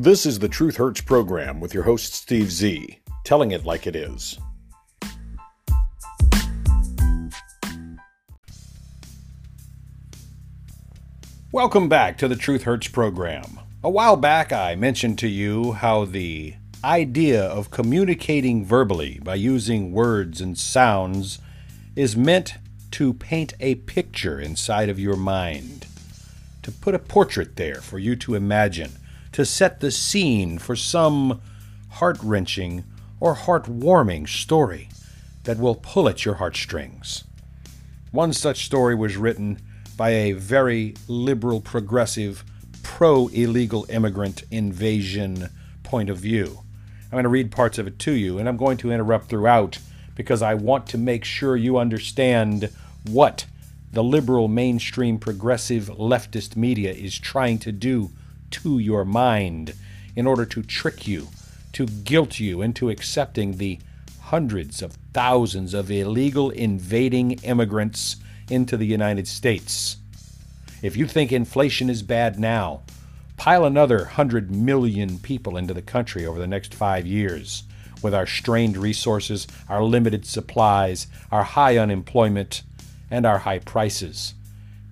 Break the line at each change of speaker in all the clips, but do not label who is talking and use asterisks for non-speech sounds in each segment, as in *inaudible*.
This is the Truth Hurts program with your host, Steve Z, telling it like it is. Welcome back to the Truth Hurts program. A while back, I mentioned to you how the idea of communicating verbally by using words and sounds is meant to paint a picture inside of your mind, to put a portrait there for you to imagine, to set the scene for some heart wrenching or heart warming story that will pull at your heartstrings. One such story was written by a very liberal, progressive, pro illegal immigrant invasion point of view. I'm going to read parts of it to you, and I'm going to interrupt throughout because I want to make sure you understand what the liberal, mainstream, progressive, leftist media is trying to do to your mind in order to trick you, to guilt you into accepting the hundreds of thousands of illegal invading immigrants into the United States. If you think inflation is bad now, pile another 100 million people into the country over the next five years with our strained resources, our limited supplies, our high unemployment, and our high prices.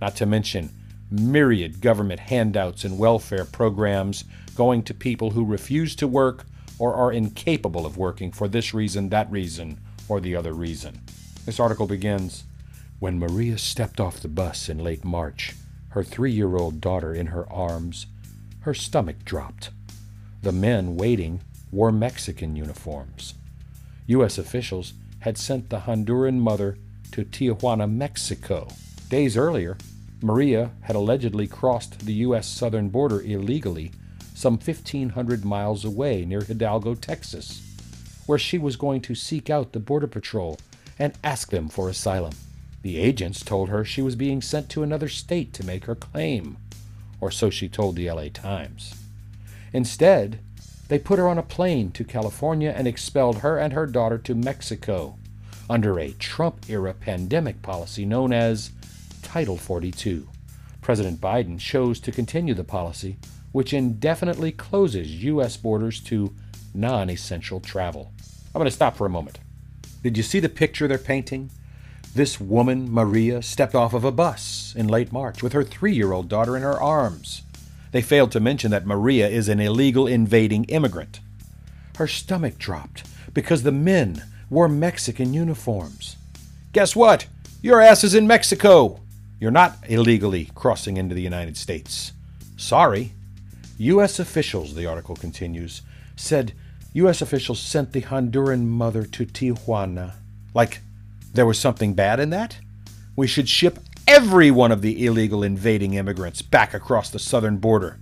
Not to mention myriad government handouts and welfare programs going to people who refuse to work or are incapable of working for this reason, that reason, or the other reason. This article begins When Maria stepped off the bus in late March, her three year old daughter in her arms, her stomach dropped. The men waiting wore Mexican uniforms. U.S. officials had sent the Honduran mother to Tijuana, Mexico. Days earlier, Maria had allegedly crossed the U.S. southern border illegally some 1,500 miles away near Hidalgo, Texas, where she was going to seek out the Border Patrol and ask them for asylum. The agents told her she was being sent to another state to make her claim, or so she told the LA Times. Instead, they put her on a plane to California and expelled her and her daughter to Mexico under a Trump era pandemic policy known as Title 42. President Biden chose to continue the policy, which indefinitely closes U.S. borders to non essential travel. I'm going to stop for a moment. Did you see the picture they're painting? This woman, Maria, stepped off of a bus in late March with her three year old daughter in her arms. They failed to mention that Maria is an illegal invading immigrant. Her stomach dropped because the men wore Mexican uniforms. Guess what? Your ass is in Mexico. You're not illegally crossing into the United States. Sorry. U.S. officials, the article continues, said U.S. officials sent the Honduran mother to Tijuana. Like there was something bad in that? We should ship every one of the illegal invading immigrants back across the southern border.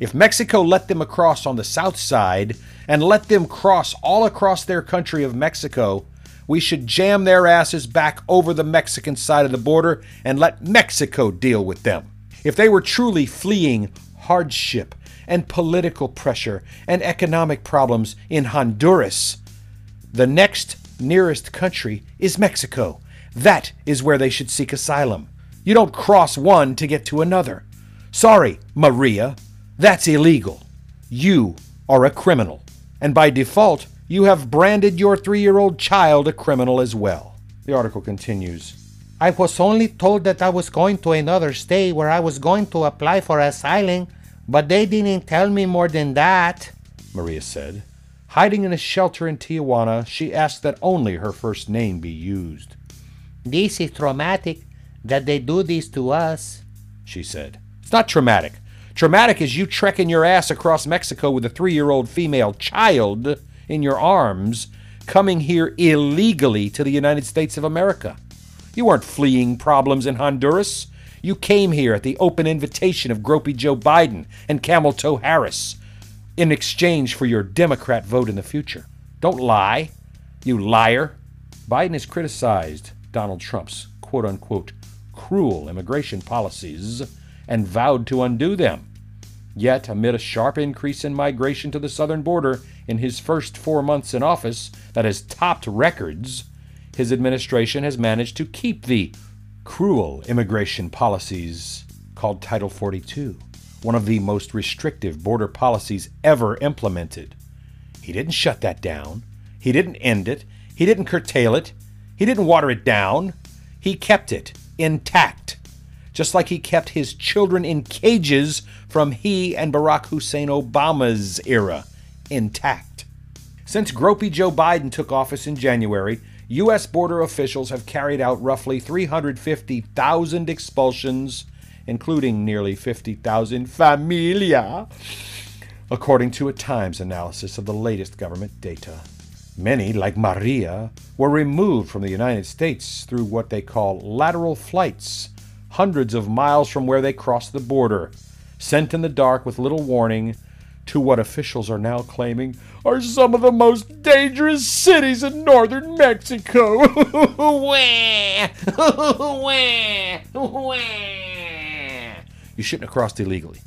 If Mexico let them across on the south side and let them cross all across their country of Mexico, we should jam their asses back over the Mexican side of the border and let Mexico deal with them. If they were truly fleeing hardship and political pressure and economic problems in Honduras, the next nearest country is Mexico. That is where they should seek asylum. You don't cross one to get to another. Sorry, Maria, that's illegal. You are a criminal. And by default, you have branded your three year old child a criminal as well. The article continues.
I was only told that I was going to another state where I was going to apply for asylum, but they didn't tell me more than that, Maria said. Hiding in a shelter in Tijuana, she asked that only her first name be used. This is traumatic that they do this to us, she said.
It's not traumatic. Traumatic is you trekking your ass across Mexico with a three year old female child in your arms, coming here illegally to the United States of America. You weren't fleeing problems in Honduras. You came here at the open invitation of Gropey Joe Biden and Camel Toe Harris in exchange for your Democrat vote in the future. Don't lie, you liar. Biden has criticized Donald Trump's quote unquote cruel immigration policies and vowed to undo them. Yet, amid a sharp increase in migration to the southern border in his first four months in office that has topped records, his administration has managed to keep the cruel immigration policies called Title 42, one of the most restrictive border policies ever implemented. He didn't shut that down. He didn't end it. He didn't curtail it. He didn't water it down. He kept it intact, just like he kept his children in cages from he and Barack Hussein Obama's era intact. Since gropey Joe Biden took office in January, U.S. border officials have carried out roughly 350,000 expulsions, including nearly 50,000 familia, according to a Times analysis of the latest government data. Many, like Maria, were removed from the United States through what they call lateral flights, hundreds of miles from where they crossed the border, sent in the dark with little warning to what officials are now claiming are some of the most dangerous cities in northern Mexico. *laughs* you shouldn't have crossed illegally.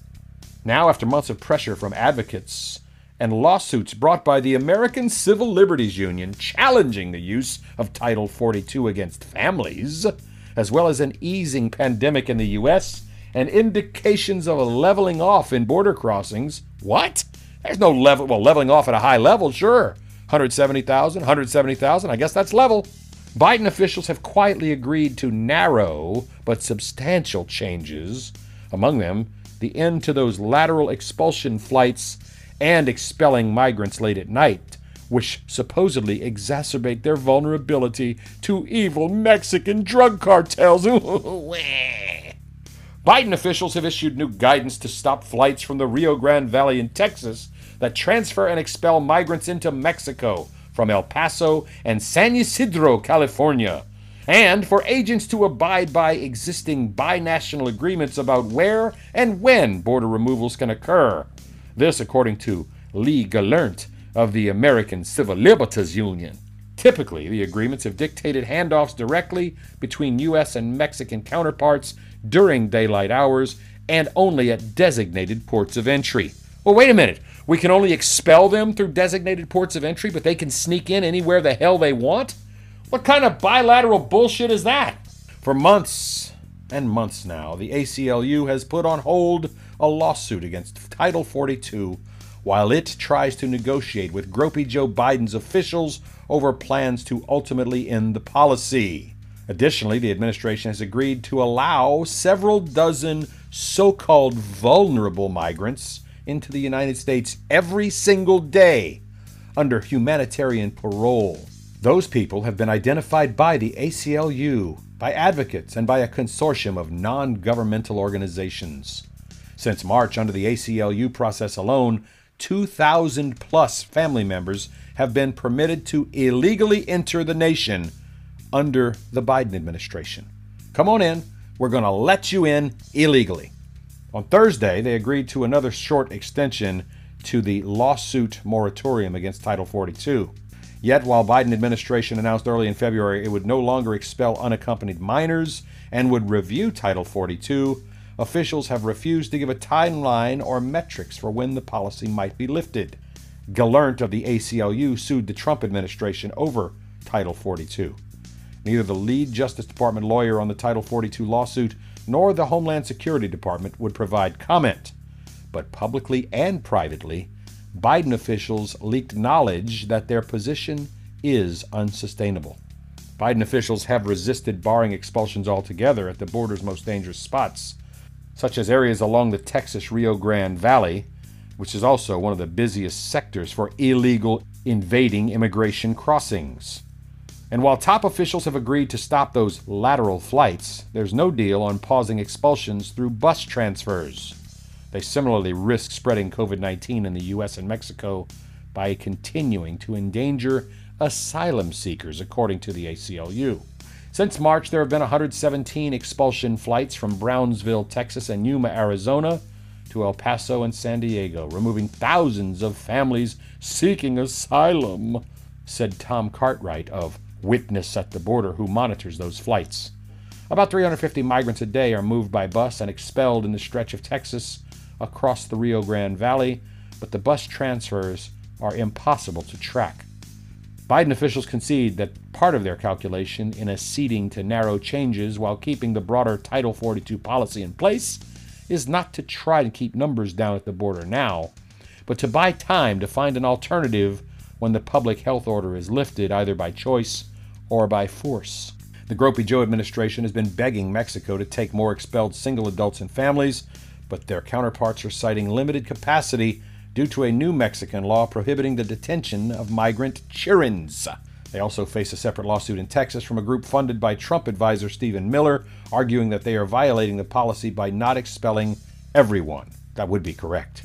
Now, after months of pressure from advocates and lawsuits brought by the American Civil Liberties Union challenging the use of Title 42 against families, as well as an easing pandemic in the U.S., and indications of a leveling off in border crossings. What? There's no level. Well, leveling off at a high level, sure. 170,000, 170,000. I guess that's level. Biden officials have quietly agreed to narrow but substantial changes, among them the end to those lateral expulsion flights and expelling migrants late at night, which supposedly exacerbate their vulnerability to evil Mexican drug cartels. *laughs* Biden officials have issued new guidance to stop flights from the Rio Grande Valley in Texas that transfer and expel migrants into Mexico from El Paso and San Ysidro, California, and for agents to abide by existing binational agreements about where and when border removals can occur. This, according to Lee Gelernt of the American Civil Liberties Union. Typically, the agreements have dictated handoffs directly between U.S. and Mexican counterparts during daylight hours and only at designated ports of entry. Well, wait a minute. We can only expel them through designated ports of entry, but they can sneak in anywhere the hell they want? What kind of bilateral bullshit is that? For months and months now, the ACLU has put on hold a lawsuit against Title 42 while it tries to negotiate with gropey Joe Biden's officials over plans to ultimately end the policy. Additionally, the administration has agreed to allow several dozen so called vulnerable migrants into the United States every single day under humanitarian parole. Those people have been identified by the ACLU, by advocates, and by a consortium of non governmental organizations. Since March, under the ACLU process alone, 2,000 plus family members have been permitted to illegally enter the nation under the Biden administration. Come on in. We're going to let you in illegally. On Thursday, they agreed to another short extension to the lawsuit moratorium against Title 42. Yet, while Biden administration announced early in February it would no longer expel unaccompanied minors and would review Title 42, officials have refused to give a timeline or metrics for when the policy might be lifted. Gelernt of the ACLU sued the Trump administration over Title 42. Neither the lead Justice Department lawyer on the Title 42 lawsuit nor the Homeland Security Department would provide comment. But publicly and privately, Biden officials leaked knowledge that their position is unsustainable. Biden officials have resisted barring expulsions altogether at the border's most dangerous spots, such as areas along the Texas Rio Grande Valley, which is also one of the busiest sectors for illegal invading immigration crossings. And while top officials have agreed to stop those lateral flights, there's no deal on pausing expulsions through bus transfers. They similarly risk spreading COVID 19 in the U.S. and Mexico by continuing to endanger asylum seekers, according to the ACLU. Since March, there have been 117 expulsion flights from Brownsville, Texas, and Yuma, Arizona to El Paso and San Diego, removing thousands of families seeking asylum, said Tom Cartwright of witness at the border who monitors those flights. About 350 migrants a day are moved by bus and expelled in the stretch of Texas across the Rio Grande Valley, but the bus transfers are impossible to track. Biden officials concede that part of their calculation in acceding to narrow changes while keeping the broader Title 42 policy in place is not to try to keep numbers down at the border now, but to buy time to find an alternative when the public health order is lifted, either by choice or by force. The Gropey Joe administration has been begging Mexico to take more expelled single adults and families, but their counterparts are citing limited capacity due to a new Mexican law prohibiting the detention of migrant chirins. They also face a separate lawsuit in Texas from a group funded by Trump advisor Stephen Miller, arguing that they are violating the policy by not expelling everyone. That would be correct.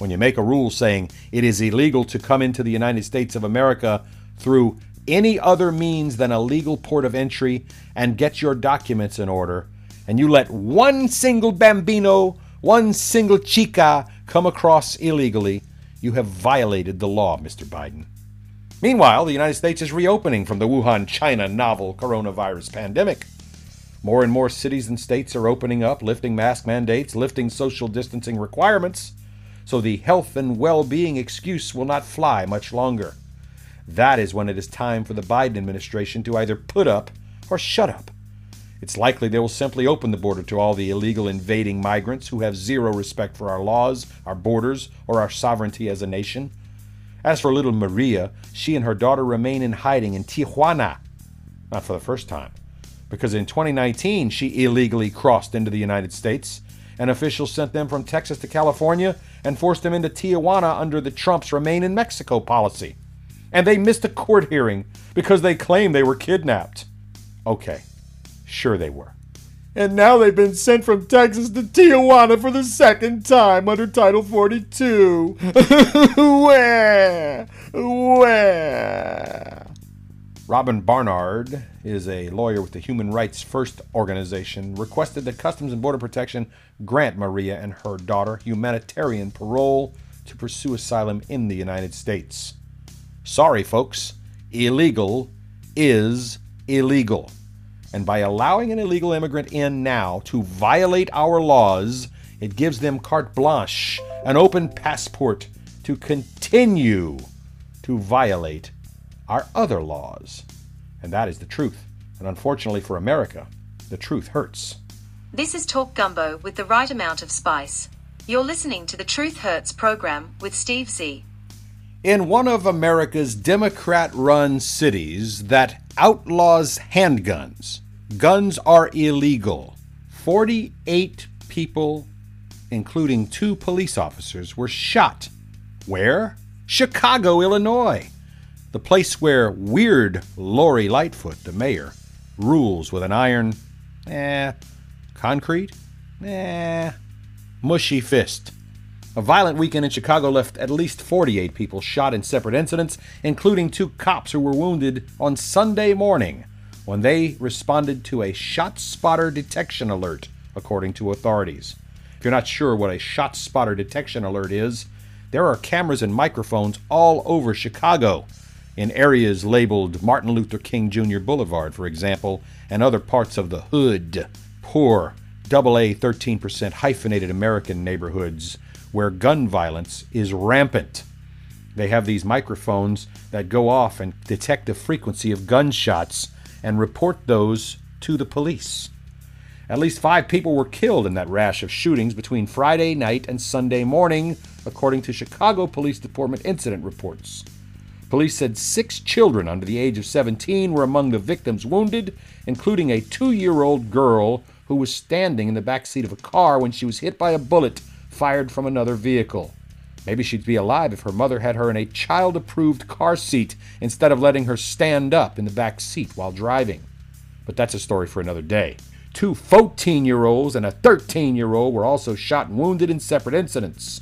When you make a rule saying it is illegal to come into the United States of America through any other means than a legal port of entry and get your documents in order, and you let one single bambino, one single chica come across illegally, you have violated the law, Mr. Biden. Meanwhile, the United States is reopening from the Wuhan, China novel coronavirus pandemic. More and more cities and states are opening up, lifting mask mandates, lifting social distancing requirements, so the health and well being excuse will not fly much longer. That is when it is time for the Biden administration to either put up or shut up. It's likely they will simply open the border to all the illegal invading migrants who have zero respect for our laws, our borders, or our sovereignty as a nation. As for little Maria, she and her daughter remain in hiding in Tijuana. Not for the first time, because in 2019 she illegally crossed into the United States, and officials sent them from Texas to California and forced them into Tijuana under the Trump's Remain in Mexico policy. And they missed a court hearing because they claimed they were kidnapped. Okay, sure they were. And now they've been sent from Texas to Tijuana for the second time under Title 42. *laughs* Where? Where? Robin Barnard is a lawyer with the Human Rights First organization, requested that Customs and Border Protection grant Maria and her daughter humanitarian parole to pursue asylum in the United States. Sorry, folks, illegal is illegal. And by allowing an illegal immigrant in now to violate our laws, it gives them carte blanche, an open passport to continue to violate our other laws. And that is the truth. And unfortunately for America, the truth hurts.
This is Talk Gumbo with the right amount of spice. You're listening to the Truth Hurts program with Steve Z.
In one of America's Democrat run cities that outlaws handguns, guns are illegal. 48 people, including two police officers, were shot. Where? Chicago, Illinois. The place where weird Lori Lightfoot, the mayor, rules with an iron, eh, concrete, eh, mushy fist. A violent weekend in Chicago left at least 48 people shot in separate incidents, including two cops who were wounded on Sunday morning when they responded to a shot spotter detection alert, according to authorities. If you're not sure what a shot spotter detection alert is, there are cameras and microphones all over Chicago, in areas labeled Martin Luther King Jr. Boulevard, for example, and other parts of the hood, poor, AA 13% hyphenated American neighborhoods where gun violence is rampant. They have these microphones that go off and detect the frequency of gunshots and report those to the police. At least five people were killed in that rash of shootings between Friday night and Sunday morning, according to Chicago Police Department incident reports. Police said six children under the age of 17 were among the victims wounded, including a two year old girl who was standing in the back seat of a car when she was hit by a bullet fired from another vehicle. Maybe she'd be alive if her mother had her in a child approved car seat instead of letting her stand up in the back seat while driving. But that's a story for another day. Two 14 year olds and a 13 year old were also shot and wounded in separate incidents.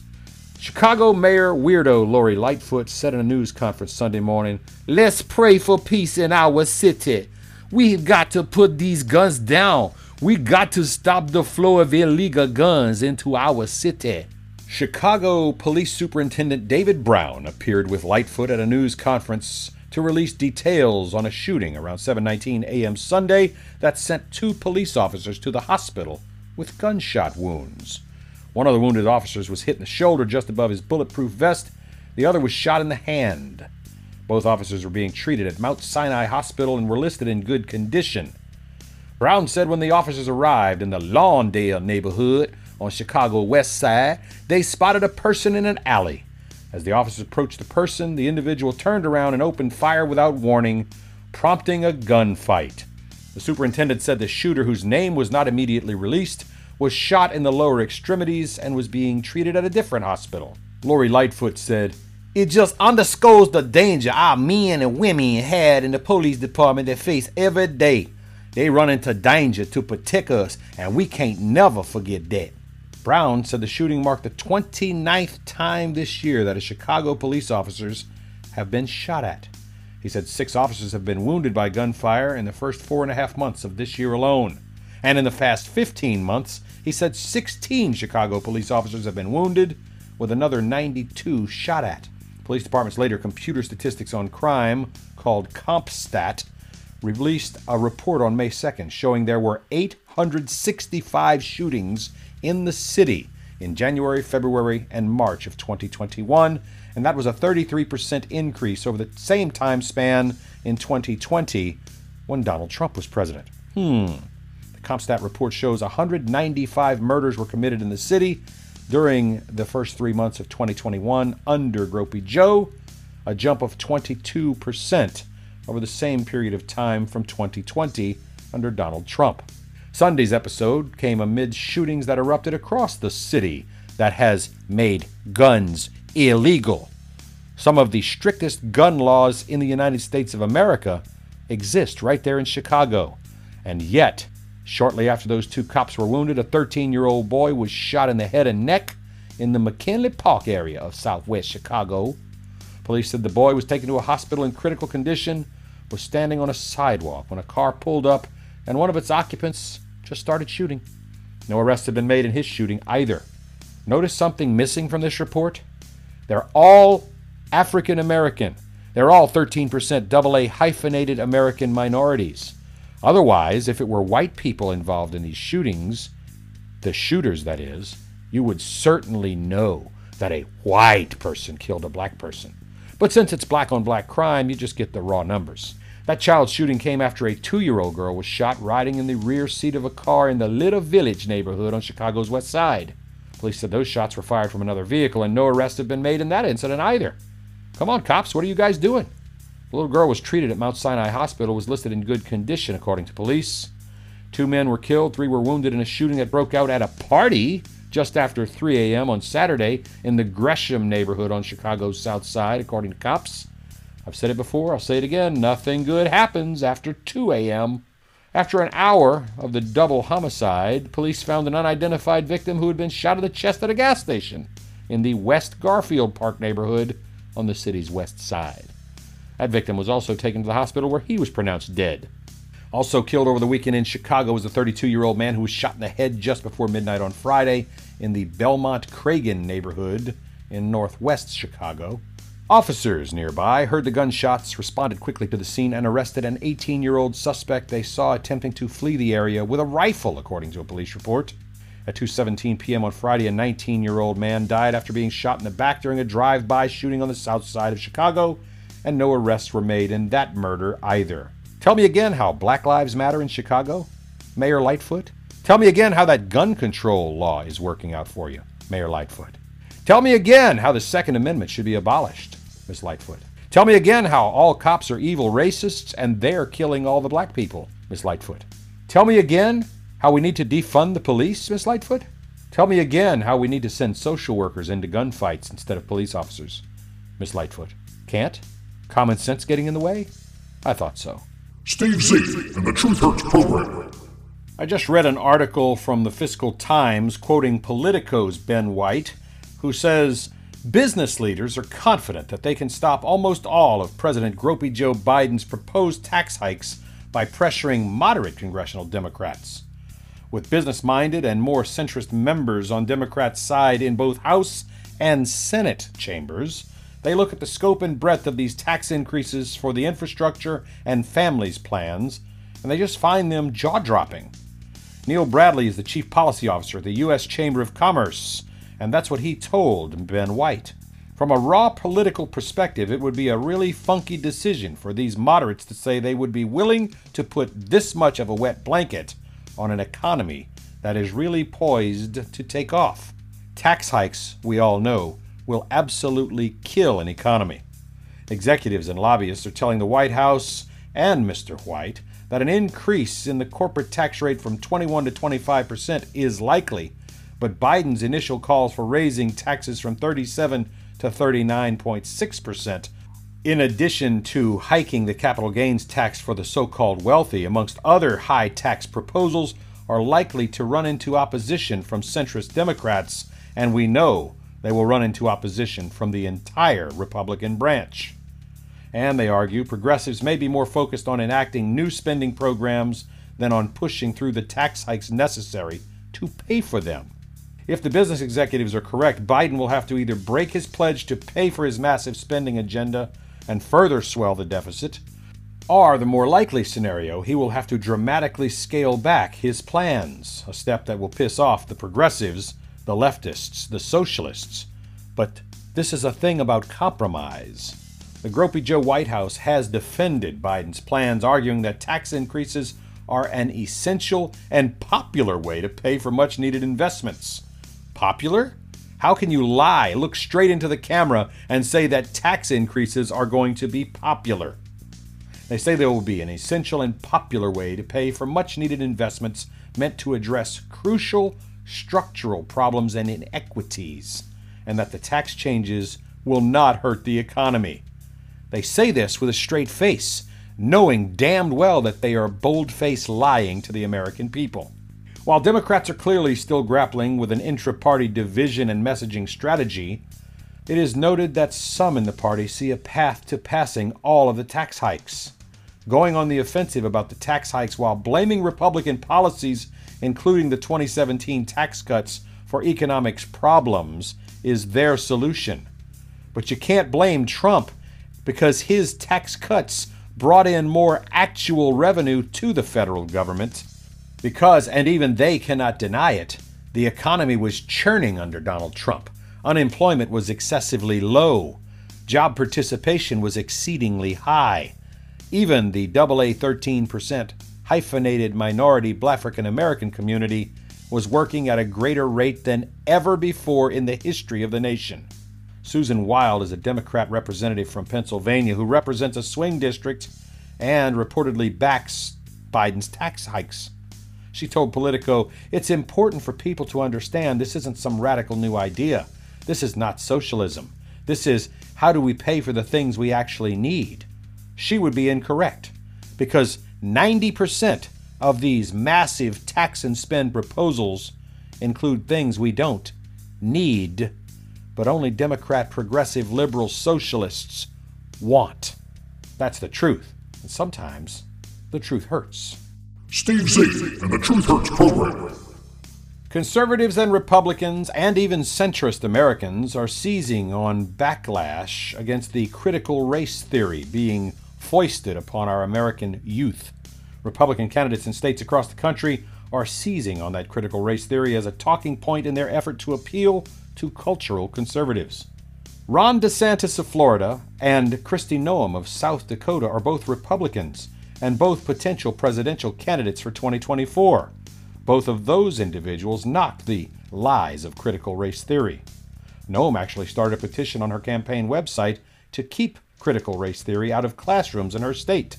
Chicago Mayor Weirdo Lori Lightfoot said in a news conference Sunday morning, Let's pray for peace in our city. We've got to put these guns down. We got to stop the flow of illegal guns into our city. Chicago Police Superintendent David Brown appeared with Lightfoot at a news conference to release details on a shooting around 7:19 a.m. Sunday that sent two police officers to the hospital with gunshot wounds. One of the wounded officers was hit in the shoulder just above his bulletproof vest. The other was shot in the hand. Both officers were being treated at Mount Sinai Hospital and were listed in good condition. Brown said when the officers arrived in the Lawndale neighborhood, on Chicago West Side, they spotted a person in an alley. As the officers approached the person, the individual turned around and opened fire without warning, prompting a gunfight. The superintendent said the shooter, whose name was not immediately released, was shot in the lower extremities and was being treated at a different hospital. Lori Lightfoot said, It just underscores the danger our men and women had in the police department that face every day. They run into danger to protect us, and we can't never forget that. Brown said the shooting marked the 29th time this year that a Chicago police officers have been shot at. He said six officers have been wounded by gunfire in the first four and a half months of this year alone. And in the past 15 months, he said 16 Chicago police officers have been wounded, with another 92 shot at. Police Department's later computer statistics on crime, called CompStat, released a report on May 2nd showing there were 865 shootings in the city in January, February, and March of 2021, and that was a 33% increase over the same time span in 2020 when Donald Trump was president. Hmm. The CompStat report shows 195 murders were committed in the city during the first three months of 2021 under Gropey Joe, a jump of 22% over the same period of time from 2020 under Donald Trump. Sunday's episode came amid shootings that erupted across the city that has made guns illegal. Some of the strictest gun laws in the United States of America exist right there in Chicago. And yet, shortly after those two cops were wounded, a 13 year old boy was shot in the head and neck in the McKinley Park area of southwest Chicago. Police said the boy was taken to a hospital in critical condition, was standing on a sidewalk when a car pulled up and one of its occupants just started shooting. No arrests have been made in his shooting either. Notice something missing from this report? They're all African American. They're all 13% AA hyphenated American minorities. Otherwise, if it were white people involved in these shootings, the shooters that is, you would certainly know that a white person killed a black person. But since it's black on black crime, you just get the raw numbers. That child shooting came after a two year old girl was shot riding in the rear seat of a car in the Little Village neighborhood on Chicago's west side. Police said those shots were fired from another vehicle and no arrests have been made in that incident either. Come on, cops, what are you guys doing? The little girl was treated at Mount Sinai Hospital, was listed in good condition, according to police. Two men were killed, three were wounded in a shooting that broke out at a party just after 3 a.m. on Saturday in the Gresham neighborhood on Chicago's south side, according to cops. I've said it before, I'll say it again nothing good happens after 2 a.m. After an hour of the double homicide, police found an unidentified victim who had been shot in the chest at a gas station in the West Garfield Park neighborhood on the city's west side. That victim was also taken to the hospital where he was pronounced dead. Also killed over the weekend in Chicago was a 32 year old man who was shot in the head just before midnight on Friday in the Belmont Cragin neighborhood in northwest Chicago. Officers nearby heard the gunshots, responded quickly to the scene, and arrested an 18 year old suspect they saw attempting to flee the area with a rifle, according to a police report. At 2:17 p.m. on Friday, a 19-year-old man died after being shot in the back during a drive-by shooting on the south side of Chicago, and no arrests were made in that murder either. Tell me again how Black Lives Matter in Chicago, Mayor Lightfoot. Tell me again how that gun control law is working out for you, Mayor Lightfoot. Tell me again how the Second Amendment should be abolished. Miss Lightfoot. Tell me again how all cops are evil racists and they're killing all the black people, Miss Lightfoot. Tell me again how we need to defund the police, Miss Lightfoot. Tell me again how we need to send social workers into gunfights instead of police officers, Miss Lightfoot. Can't? Common sense getting in the way? I thought so.
Steve Z and the Truth Hurts program.
I just read an article from the Fiscal Times quoting Politico's Ben White, who says Business leaders are confident that they can stop almost all of President Gropey Joe Biden's proposed tax hikes by pressuring moderate congressional Democrats. With business minded and more centrist members on Democrats' side in both House and Senate chambers, they look at the scope and breadth of these tax increases for the infrastructure and families plans, and they just find them jaw dropping. Neil Bradley is the Chief Policy Officer at the U.S. Chamber of Commerce and that's what he told Ben White. From a raw political perspective, it would be a really funky decision for these moderates to say they would be willing to put this much of a wet blanket on an economy that is really poised to take off. Tax hikes, we all know, will absolutely kill an economy. Executives and lobbyists are telling the White House and Mr. White that an increase in the corporate tax rate from 21 to 25 percent is likely, but Biden's initial calls for raising taxes from 37 to 39.6 percent, in addition to hiking the capital gains tax for the so called wealthy, amongst other high tax proposals, are likely to run into opposition from centrist Democrats, and we know they will run into opposition from the entire Republican branch. And they argue progressives may be more focused on enacting new spending programs than on pushing through the tax hikes necessary to pay for them. If the business executives are correct, Biden will have to either break his pledge to pay for his massive spending agenda and further swell the deficit, or the more likely scenario, he will have to dramatically scale back his plans, a step that will piss off the progressives, the leftists, the socialists. But this is a thing about compromise. The Gropey Joe White House has defended Biden's plans, arguing that tax increases are an essential and popular way to pay for much needed investments. Popular? How can you lie, look straight into the camera, and say that tax increases are going to be popular? They say they will be an essential and popular way to pay for much needed investments meant to address crucial structural problems and inequities, and that the tax changes will not hurt the economy. They say this with a straight face, knowing damned well that they are bold faced lying to the American people. While Democrats are clearly still grappling with an intra party division and messaging strategy, it is noted that some in the party see a path to passing all of the tax hikes. Going on the offensive about the tax hikes while blaming Republican policies, including the 2017 tax cuts, for economics problems is their solution. But you can't blame Trump because his tax cuts brought in more actual revenue to the federal government. Because, and even they cannot deny it, the economy was churning under Donald Trump. Unemployment was excessively low. Job participation was exceedingly high. Even the AA 13% hyphenated minority Black African American community was working at a greater rate than ever before in the history of the nation. Susan Wild is a Democrat representative from Pennsylvania who represents a swing district and reportedly backs Biden's tax hikes. She told Politico, It's important for people to understand this isn't some radical new idea. This is not socialism. This is how do we pay for the things we actually need? She would be incorrect because 90% of these massive tax and spend proposals include things we don't need but only Democrat, progressive, liberal, socialists want. That's the truth. And sometimes the truth hurts.
Steve Z and the Truth Hurts program.
Conservatives and Republicans, and even centrist Americans, are seizing on backlash against the critical race theory being foisted upon our American youth. Republican candidates in states across the country are seizing on that critical race theory as a talking point in their effort to appeal to cultural conservatives. Ron DeSantis of Florida and Kristi Noem of South Dakota are both Republicans and both potential presidential candidates for 2024. Both of those individuals knocked the lies of critical race theory. Noem actually started a petition on her campaign website to keep critical race theory out of classrooms in her state.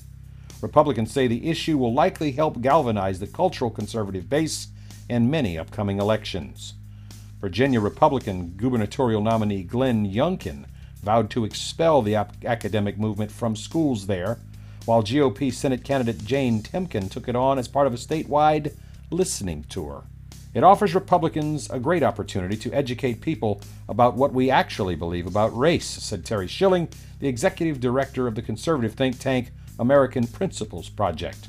Republicans say the issue will likely help galvanize the cultural conservative base in many upcoming elections. Virginia Republican gubernatorial nominee Glenn Youngkin vowed to expel the ap- academic movement from schools there, while GOP Senate candidate Jane Timken took it on as part of a statewide listening tour. It offers Republicans a great opportunity to educate people about what we actually believe about race, said Terry Schilling, the executive director of the conservative think tank American Principles Project.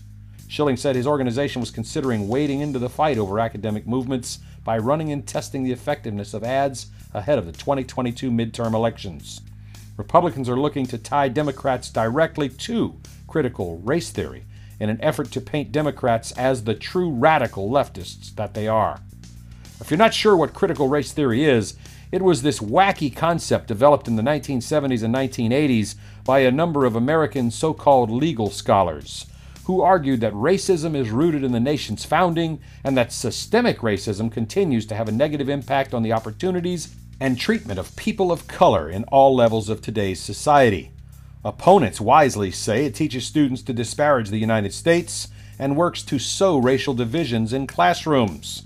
Schilling said his organization was considering wading into the fight over academic movements by running and testing the effectiveness of ads ahead of the 2022 midterm elections. Republicans are looking to tie Democrats directly to critical race theory in an effort to paint Democrats as the true radical leftists that they are. If you're not sure what critical race theory is, it was this wacky concept developed in the 1970s and 1980s by a number of American so called legal scholars who argued that racism is rooted in the nation's founding and that systemic racism continues to have a negative impact on the opportunities and treatment of people of color in all levels of today's society. Opponents wisely say it teaches students to disparage the United States and works to sow racial divisions in classrooms.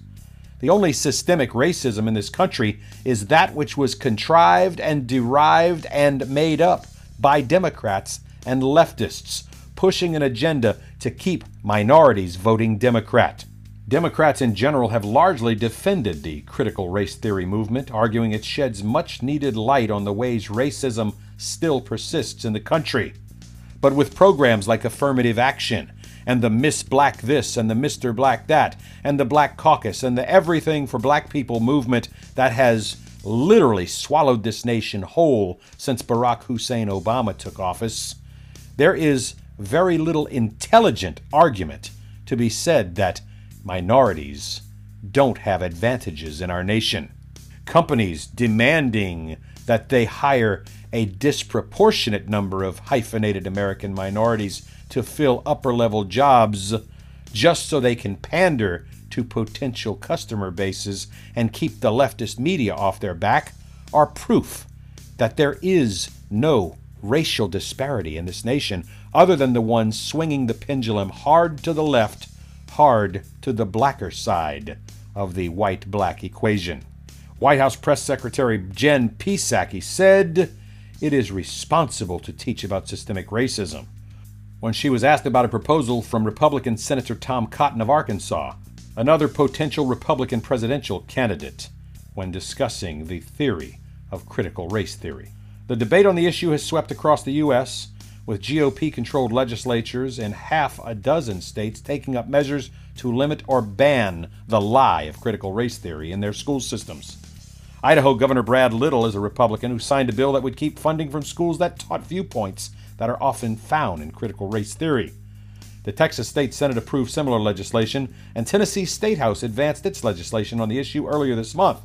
The only systemic racism in this country is that which was contrived and derived and made up by Democrats and leftists pushing an agenda to keep minorities voting Democrat. Democrats in general have largely defended the critical race theory movement, arguing it sheds much needed light on the ways racism still persists in the country. But with programs like affirmative action, and the Miss Black this and the Mr. Black that, and the Black Caucus, and the Everything for Black People movement that has literally swallowed this nation whole since Barack Hussein Obama took office, there is very little intelligent argument to be said that minorities don't have advantages in our nation. Companies demanding that they hire a disproportionate number of hyphenated American minorities to fill upper level jobs just so they can pander to potential customer bases and keep the leftist media off their back are proof that there is no racial disparity in this nation other than the one swinging the pendulum hard to the left, hard to the blacker side of the white black equation. White House Press Secretary Jen Psaki said it is responsible to teach about systemic racism. When she was asked about a proposal from Republican Senator Tom Cotton of Arkansas, another potential Republican presidential candidate, when discussing the theory of critical race theory. The debate on the issue has swept across the U.S., with GOP controlled legislatures in half a dozen states taking up measures to limit or ban the lie of critical race theory in their school systems. Idaho Governor Brad Little is a Republican who signed a bill that would keep funding from schools that taught viewpoints that are often found in critical race theory. The Texas State Senate approved similar legislation, and Tennessee State House advanced its legislation on the issue earlier this month.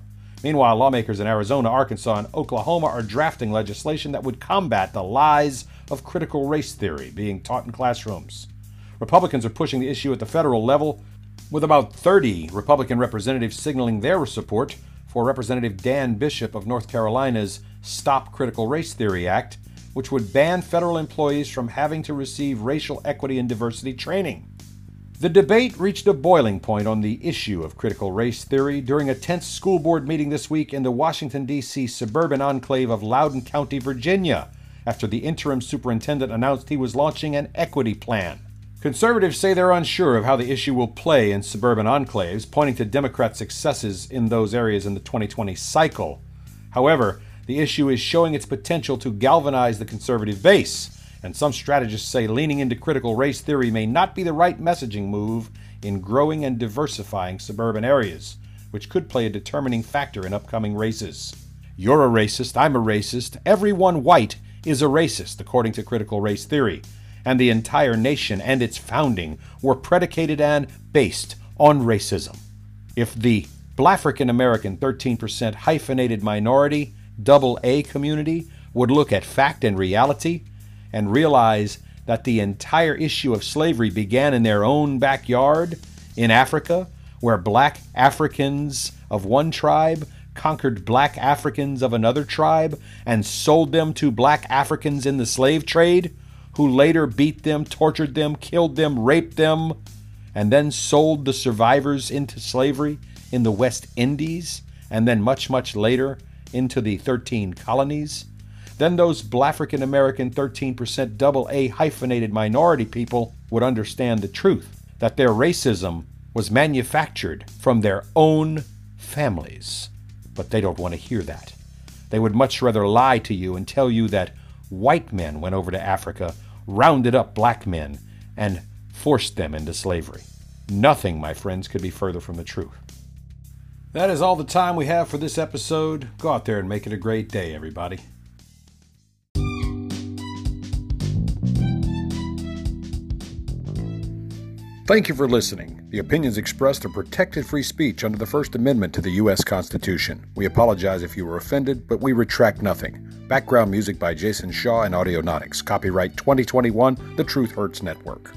Meanwhile, lawmakers in Arizona, Arkansas, and Oklahoma are drafting legislation that would combat the lies of critical race theory being taught in classrooms. Republicans are pushing the issue at the federal level, with about 30 Republican representatives signaling their support for Representative Dan Bishop of North Carolina's Stop Critical Race Theory Act, which would ban federal employees from having to receive racial equity and diversity training. The debate reached a boiling point on the issue of critical race theory during a tense school board meeting this week in the Washington, D.C. suburban enclave of Loudoun County, Virginia, after the interim superintendent announced he was launching an equity plan. Conservatives say they're unsure of how the issue will play in suburban enclaves, pointing to Democrat successes in those areas in the 2020 cycle. However, the issue is showing its potential to galvanize the conservative base and some strategists say leaning into critical race theory may not be the right messaging move in growing and diversifying suburban areas, which could play a determining factor in upcoming races. You're a racist, I'm a racist, everyone white is a racist, according to critical race theory, and the entire nation and its founding were predicated and based on racism. If the Blafrican American 13% hyphenated minority, double A community, would look at fact and reality, and realize that the entire issue of slavery began in their own backyard in Africa, where black Africans of one tribe conquered black Africans of another tribe and sold them to black Africans in the slave trade, who later beat them, tortured them, killed them, raped them, and then sold the survivors into slavery in the West Indies, and then much, much later into the 13 colonies. Then those Blafrican American 13% double A hyphenated minority people would understand the truth that their racism was manufactured from their own families. But they don't want to hear that. They would much rather lie to you and tell you that white men went over to Africa, rounded up black men, and forced them into slavery. Nothing, my friends, could be further from the truth. That is all the time we have for this episode. Go out there and make it a great day, everybody. Thank you for listening. The opinions expressed are protected free speech under the First Amendment to the U.S. Constitution. We apologize if you were offended, but we retract nothing. Background music by Jason Shaw and Audionautix. Copyright 2021, The Truth Hurts Network.